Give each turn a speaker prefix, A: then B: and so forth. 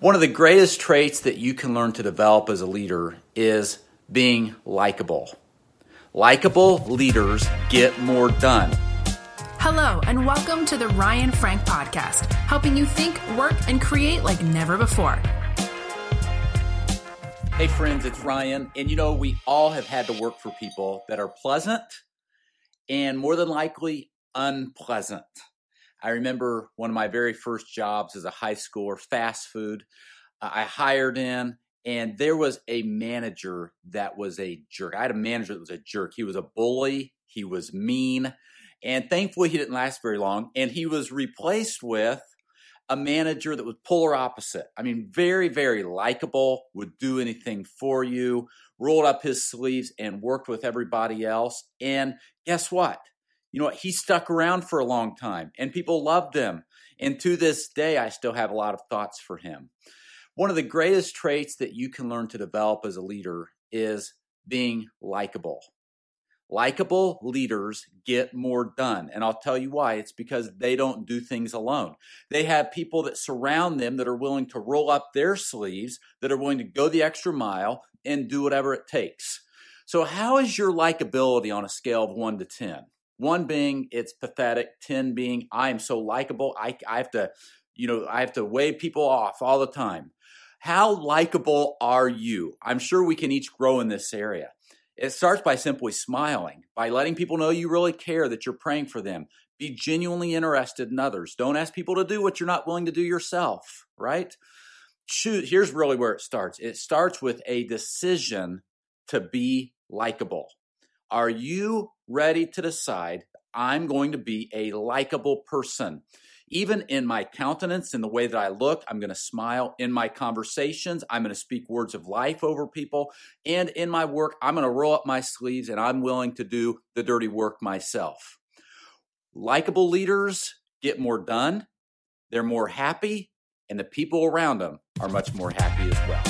A: One of the greatest traits that you can learn to develop as a leader is being likable. Likable leaders get more done.
B: Hello, and welcome to the Ryan Frank Podcast, helping you think, work, and create like never before.
A: Hey, friends, it's Ryan. And you know, we all have had to work for people that are pleasant and more than likely unpleasant. I remember one of my very first jobs as a high schooler, fast food. Uh, I hired in, and there was a manager that was a jerk. I had a manager that was a jerk. He was a bully, he was mean, and thankfully he didn't last very long. And he was replaced with a manager that was polar opposite. I mean, very, very likable, would do anything for you, rolled up his sleeves and worked with everybody else. And guess what? You know what? He stuck around for a long time and people loved him. And to this day, I still have a lot of thoughts for him. One of the greatest traits that you can learn to develop as a leader is being likable. Likable leaders get more done. And I'll tell you why. It's because they don't do things alone. They have people that surround them that are willing to roll up their sleeves, that are willing to go the extra mile and do whatever it takes. So, how is your likability on a scale of one to 10? One being it's pathetic. Ten being I am so likable. I, I have to, you know, I have to wave people off all the time. How likable are you? I'm sure we can each grow in this area. It starts by simply smiling, by letting people know you really care, that you're praying for them. Be genuinely interested in others. Don't ask people to do what you're not willing to do yourself, right? Choose, here's really where it starts it starts with a decision to be likable. Are you ready to decide I'm going to be a likable person? Even in my countenance, in the way that I look, I'm going to smile. In my conversations, I'm going to speak words of life over people. And in my work, I'm going to roll up my sleeves and I'm willing to do the dirty work myself. Likable leaders get more done, they're more happy, and the people around them are much more happy as well.